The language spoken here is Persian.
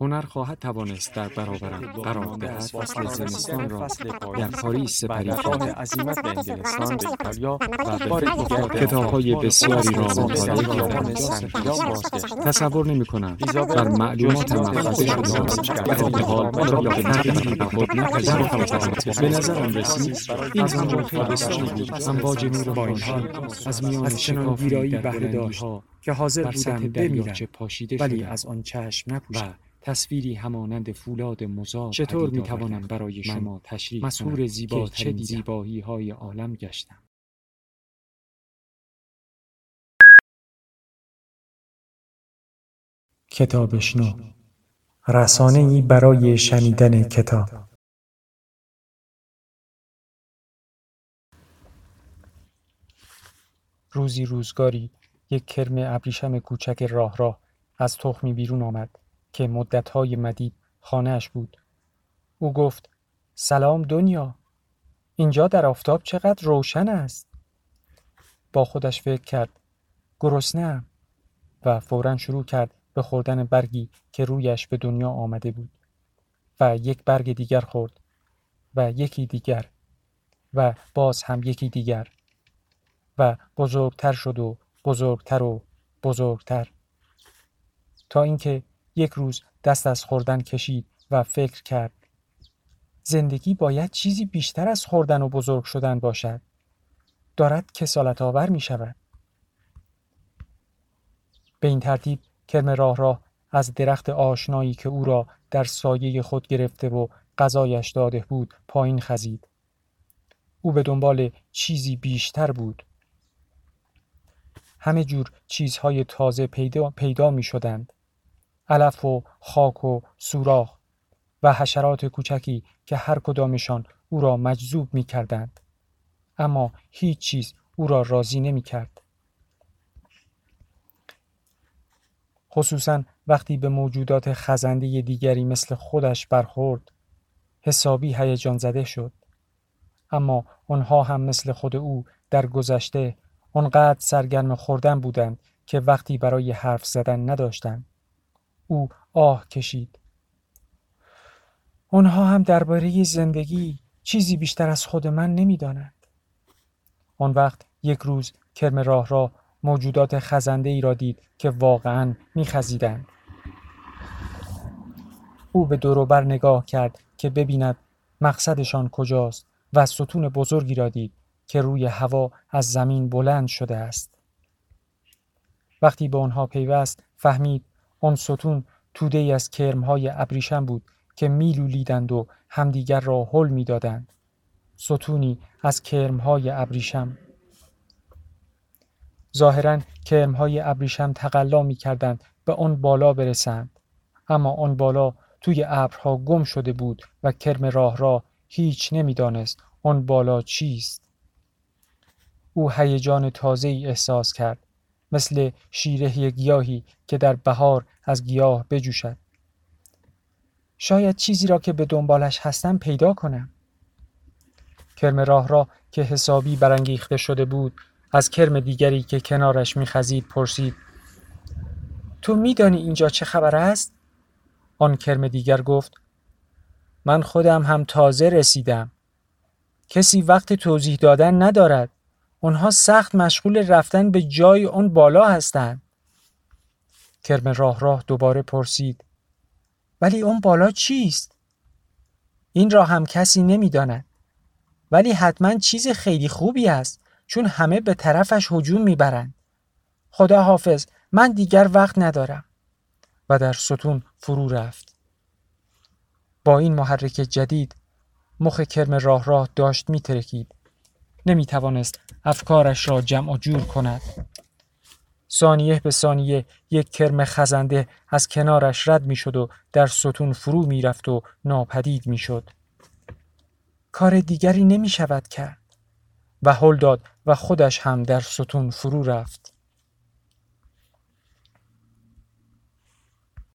هنر خواهد توانست در برابرم قرار دهد. فصل زمستان را در پاریس سپری کنم عزیمت به انگلستان به ایتالیا و به بار دیگر دیگر کتاب‌های بسیاری را مطالعه کردم. بازگشت. تصور نمی کنم بر مفاده جزء شده در حال آن را به تغییری به خود نپذیرفتم جزء به نظرم رسید این زمان خیلی سخت بود. امواج نور با این خورشید حال از میان شکافی در بلندی‌ها که حاضر بودم بمیرم. ولی از آن چشم نپوشم تصویری همانند فولاد مزار چطور می‌توانم آوردم برای شما تشریح زیباترین که چه. زیبایی های عالم گشتم. کتابشنو رسانه ای برای شنیدن کتاب. روزی روزگاری یک کرم ابریشم کوچک راه راه از تخمی بیرون آمد. که مدتهای مدید خانهاش بود. او گفت سلام دنیا اینجا در آفتاب چقدر روشن است. با خودش فکر کرد گرسنه‌ام و فورا شروع کرد به خوردن برگی که رویش به دنیا آمده بود و یک برگ دیگر خورد و یکی دیگر و باز هم یکی دیگر و بزرگتر شد و بزرگتر و بزرگتر تا اینکه یک روز دست از خوردن کشید و فکر کرد. زندگی باید چیزی بیشتر از خوردن و بزرگ شدن باشد. دارد کسالت آور می شود به این ترتیب کرم راه راه از درخت آشنایی که او را در سایه خود گرفته و غذایش داده بود پایین خزید. او به دنبال چیزی بیشتر بود. همه جور چیزهای تازه پیدا, پیدا می شدند. علف و خاک و سوراخ و حشرات کوچکی که هر کدامشان او را مجذوب می کردند. اما هیچ چیز او را راضی نمی کرد. خصوصا وقتی به موجودات خزنده دیگری مثل خودش برخورد حسابی هیجان زده شد. اما آنها هم مثل خود او در گذشته آنقدر سرگرم خوردن بودند که وقتی برای حرف زدن نداشتند. او آه کشید. آنها هم درباره زندگی چیزی بیشتر از خود من نمی‌دانند. آن وقت یک روز کرم راه را موجودات خزنده ای را دید که واقعا میخزیدند. او به دوروبر نگاه کرد که ببیند مقصدشان کجاست و ستون بزرگی را دید که روی هوا از زمین بلند شده است. وقتی به آنها پیوست فهمید آن ستون توده ای از کرمهای ابریشم بود که میلولیدند و همدیگر را حل می‌دادند. ستونی از کرمهای ابریشم. ظاهرا کرمهای ابریشم تقلا می کردند به آن بالا برسند. اما آن بالا توی ابرها گم شده بود و کرم راه را هیچ نمی‌دانست آن بالا چیست. او هیجان تازه ای احساس کرد. مثل شیره گیاهی که در بهار از گیاه بجوشد. شاید چیزی را که به دنبالش هستم پیدا کنم. کرم راه را که حسابی برانگیخته شده بود از کرم دیگری که کنارش میخزید پرسید تو میدانی اینجا چه خبر است؟ آن کرم دیگر گفت من خودم هم تازه رسیدم. کسی وقت توضیح دادن ندارد. آنها سخت مشغول رفتن به جای آن بالا هستند کرم راه راه دوباره پرسید. ولی اون بالا چیست؟ این را هم کسی نمی‌داند. ولی حتما چیز خیلی خوبی است چون همه به طرفش هجوم می‌برند. خدا حافظ من دیگر وقت ندارم. و در ستون فرو رفت. با این محرک جدید مخ کرم راه راه داشت میترکید. نمی توانست افکارش را جمع و جور کند. ثانیه به ثانیه یک کرم خزنده از کنارش رد می شد و در ستون فرو می رفت و ناپدید می شد. کار دیگری نمی شود کرد. و هل داد و خودش هم در ستون فرو رفت.